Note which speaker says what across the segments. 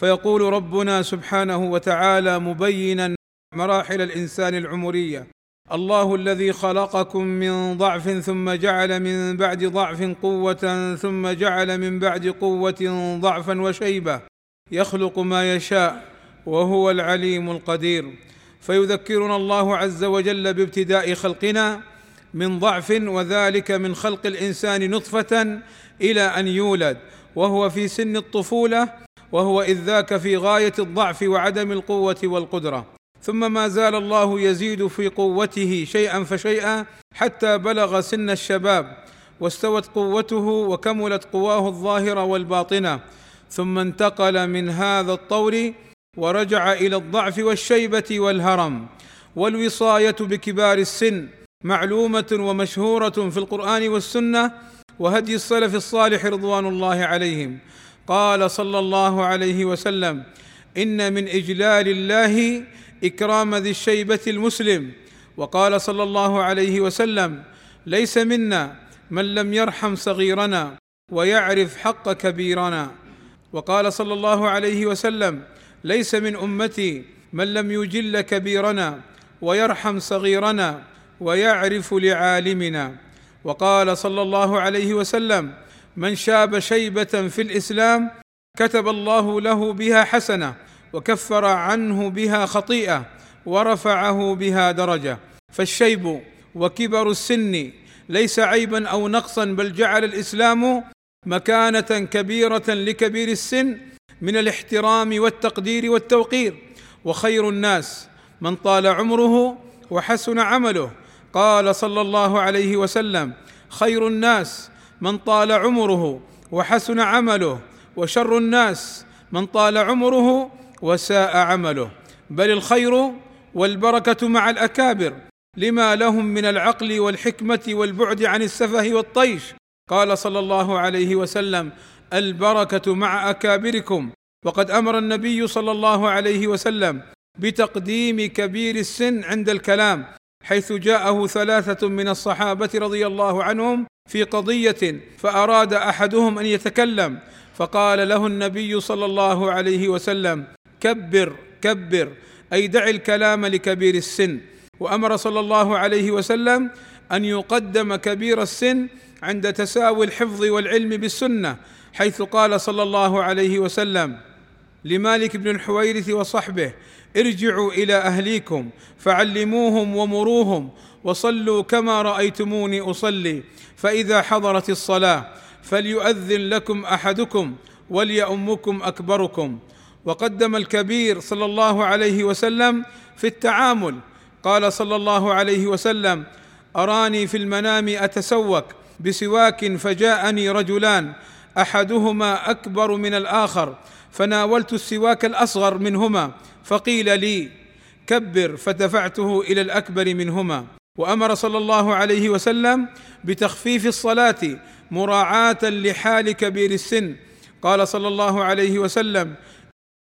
Speaker 1: فيقول ربنا سبحانه وتعالى مبينا مراحل الإنسان العمرية الله الذي خلقكم من ضعف ثم جعل من بعد ضعف قوة ثم جعل من بعد قوة ضعفا وشيبة يخلق ما يشاء وهو العليم القدير. فيذكرنا الله عز وجل بابتداء خلقنا من ضعف وذلك من خلق الإنسان نطفة إلى أن يولد وهو في سن الطفولة وهو إذ ذاك في غاية الضعف وعدم القوة والقدرة. ثم ما زال الله يزيد في قوته شيئا فشيئا حتى بلغ سن الشباب واستوت قوته وكملت قواه الظاهره والباطنة. ثم انتقل من هذا الطور ورجع إلى الضعف والشيبة والهرم. والوصاية بكبار السن معلومة ومشهورة في القرآن والسنة وهدي السلف الصالح رضوان الله عليهم. قال صلى الله عليه وسلم إن من إجلال الله إكرام ذي الشيبة المسلم. وقال صلى الله عليه وسلم ليس منا من لم يرحم صغيرنا ويعرف حق كبيرنا. وقال صلى الله عليه وسلم ليس من أمتي من لم يجل كبيرنا ويرحم صغيرنا ويعرف لعالمنا. وقال صلى الله عليه وسلم من شاب شيبة في الإسلام كتب الله له بها حسنة وكفر عنه بها خطيئة ورفعه بها درجة. فالشيب وكبر السن ليس عيبا أو نقصا بل جعل الإسلام مكانة كبيرة لكبير السن من الاحترام والتقدير والتوقير. وخير الناس من طال عمره وحسن عمله. قال صلى الله عليه وسلم خير الناس من طال عمره وحسن عمله وشر الناس من طال عمره وساء عمله. بل الخير والبركة مع الأكابر لما لهم من العقل والحكمة والبعد عن السفه والطيش. قال صلى الله عليه وسلم البركة مع أكابركم. وقد أمر النبي صلى الله عليه وسلم بتقديم كبير السن عند الكلام. حيث جاءه ثلاثة من الصحابة رضي الله عنهم في قضية فأراد أحدهم أن يتكلم فقال له النبي صلى الله عليه وسلم كبر كبر أي دع الكلام لكبير السن. وأمر صلى الله عليه وسلم أن يقدم كبير السن عند تساوي الحفظ والعلم بالسنة حيث قال صلى الله عليه وسلم لمالك بن الحويرث وصحبه ارجعوا إلى أهليكم فعلموهم ومروهم وصلوا كما رأيتموني أصلي فإذا حضرت الصلاة فليؤذن لكم أحدكم وليؤمكم أكبركم. وقدم الكبير صلى الله عليه وسلم في التعامل قال صلى الله عليه وسلم أراني في المنام أتسوك بسواك فجاءني رجلان أحدهما أكبر من الآخر فناولت السواك الأصغر منهما فقيل لي كبر فدفعته إلى الأكبر منهما. وأمر صلى الله عليه وسلم بتخفيف الصلاة مراعاة لحال كبير السن. قال صلى الله عليه وسلم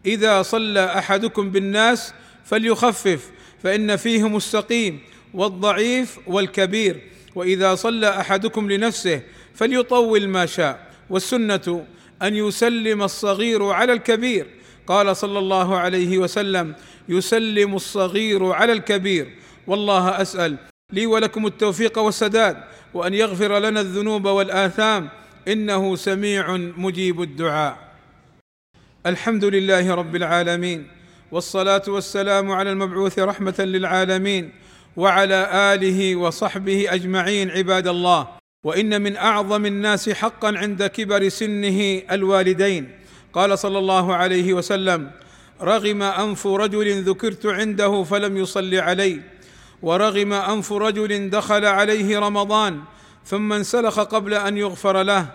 Speaker 1: إذا صلى أحدكم بالناس فليخفف فإن فيهم السقيم والضعيف والكبير. وإذا صلى أحدكم لنفسه فليطول ما شاء. والسنة أن يسلم الصغير على الكبير. قال صلى الله عليه وسلم يسلم الصغير على الكبير. والله أسأل لي ولكم التوفيق والسداد وأن يغفر لنا الذنوب والآثام. إنه سميع مجيب الدعاء. الحمد لله رب العالمين والصلاة والسلام على المبعوث رحمة للعالمين وعلى آله وصحبه أجمعين عباد الله. وإن من أعظم الناس حقا عند كبر سنه الوالدين. قال صلى الله عليه وسلم رغم أنف رجل ذكرت عنده فلم يصل علي ورغم أنف رجل دخل عليه رمضان ثم انسلخ قبل أن يغفر له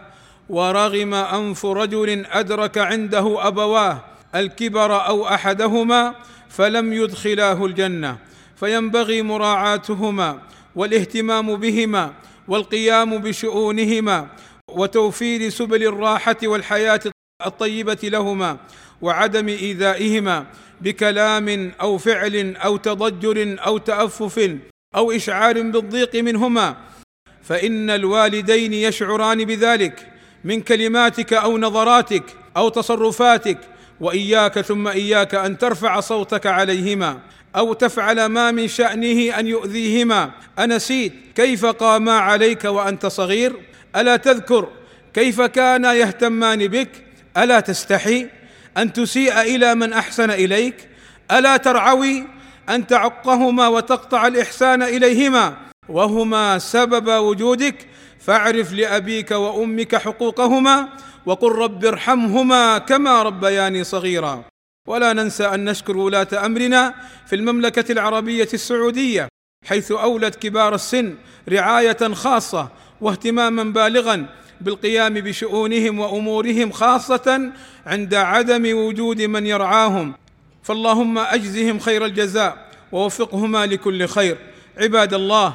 Speaker 1: ورغم أنف رجل أدرك عنده أبواه الكبر أو أحدهما فلم يدخلاه الجنة فينبغي مراعاتهما والاهتمام بهما والقيام بشؤونهما وتوفير سبل الراحة والحياة الطيبة لهما وعدم إيذائهما بكلام أو فعل أو تضجر أو تأفف أو إشعار بالضيق منهما. فإن الوالدين يشعران بذلك من كلماتك أو نظراتك أو تصرفاتك وإياك ثم إياك أن ترفع صوتك عليهما أو تفعل ما من شأنه أن يؤذيهما. أنسيت كيف قاما عليك وأنت صغير؟ ألا تذكر كيف كانا يهتمان بك؟ ألا تستحي أن تسيء إلى من أحسن إليك؟ ألا ترعوي أن تعقهما وتقطع الإحسان إليهما؟ وهما سبب وجودك فاعرف لأبيك وأمك حقوقهما وقل رب ارحمهما كما ربياني صغيرا. ولا ننسى أن نشكر ولاة أمرنا في المملكة العربية السعودية حيث اولت كبار السن رعاية خاصة واهتماما بالغا بالقيام بشؤونهم وأمورهم خاصة عند عدم وجود من يرعاهم. فاللهم أجزهم خير الجزاء ووفقهما لكل خير. عباد الله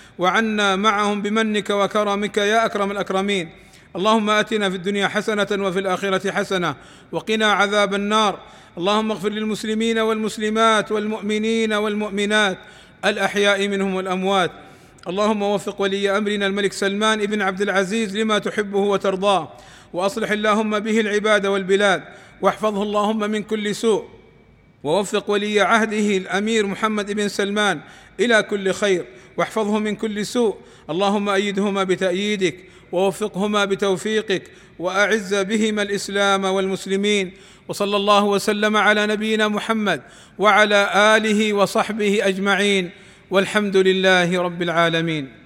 Speaker 1: وعنا معهم بمنك وكرمك يا أكرم الأكرمين. اللهم آتنا في الدنيا حسنة وفي الآخرة حسنة وقنا عذاب النار. اللهم اغفر للمسلمين والمسلمات والمؤمنين والمؤمنات الأحياء منهم والأموات. اللهم وفق ولي أمرنا الملك سلمان بن عبد العزيز لما تحبه وترضاه. وأصلح اللهم به العباد والبلاد. واحفظه اللهم من كل سوء. ووفق ولي عهده الأمير محمد بن سلمان إلى كل خير. واحفظه من كل سوء. اللهم أيدهما بتأييدك ووفقهما بتوفيقك وأعز بهما الإسلام والمسلمين. وصلى الله وسلم على نبينا محمد وعلى آله وصحبه أجمعين. والحمد لله رب العالمين.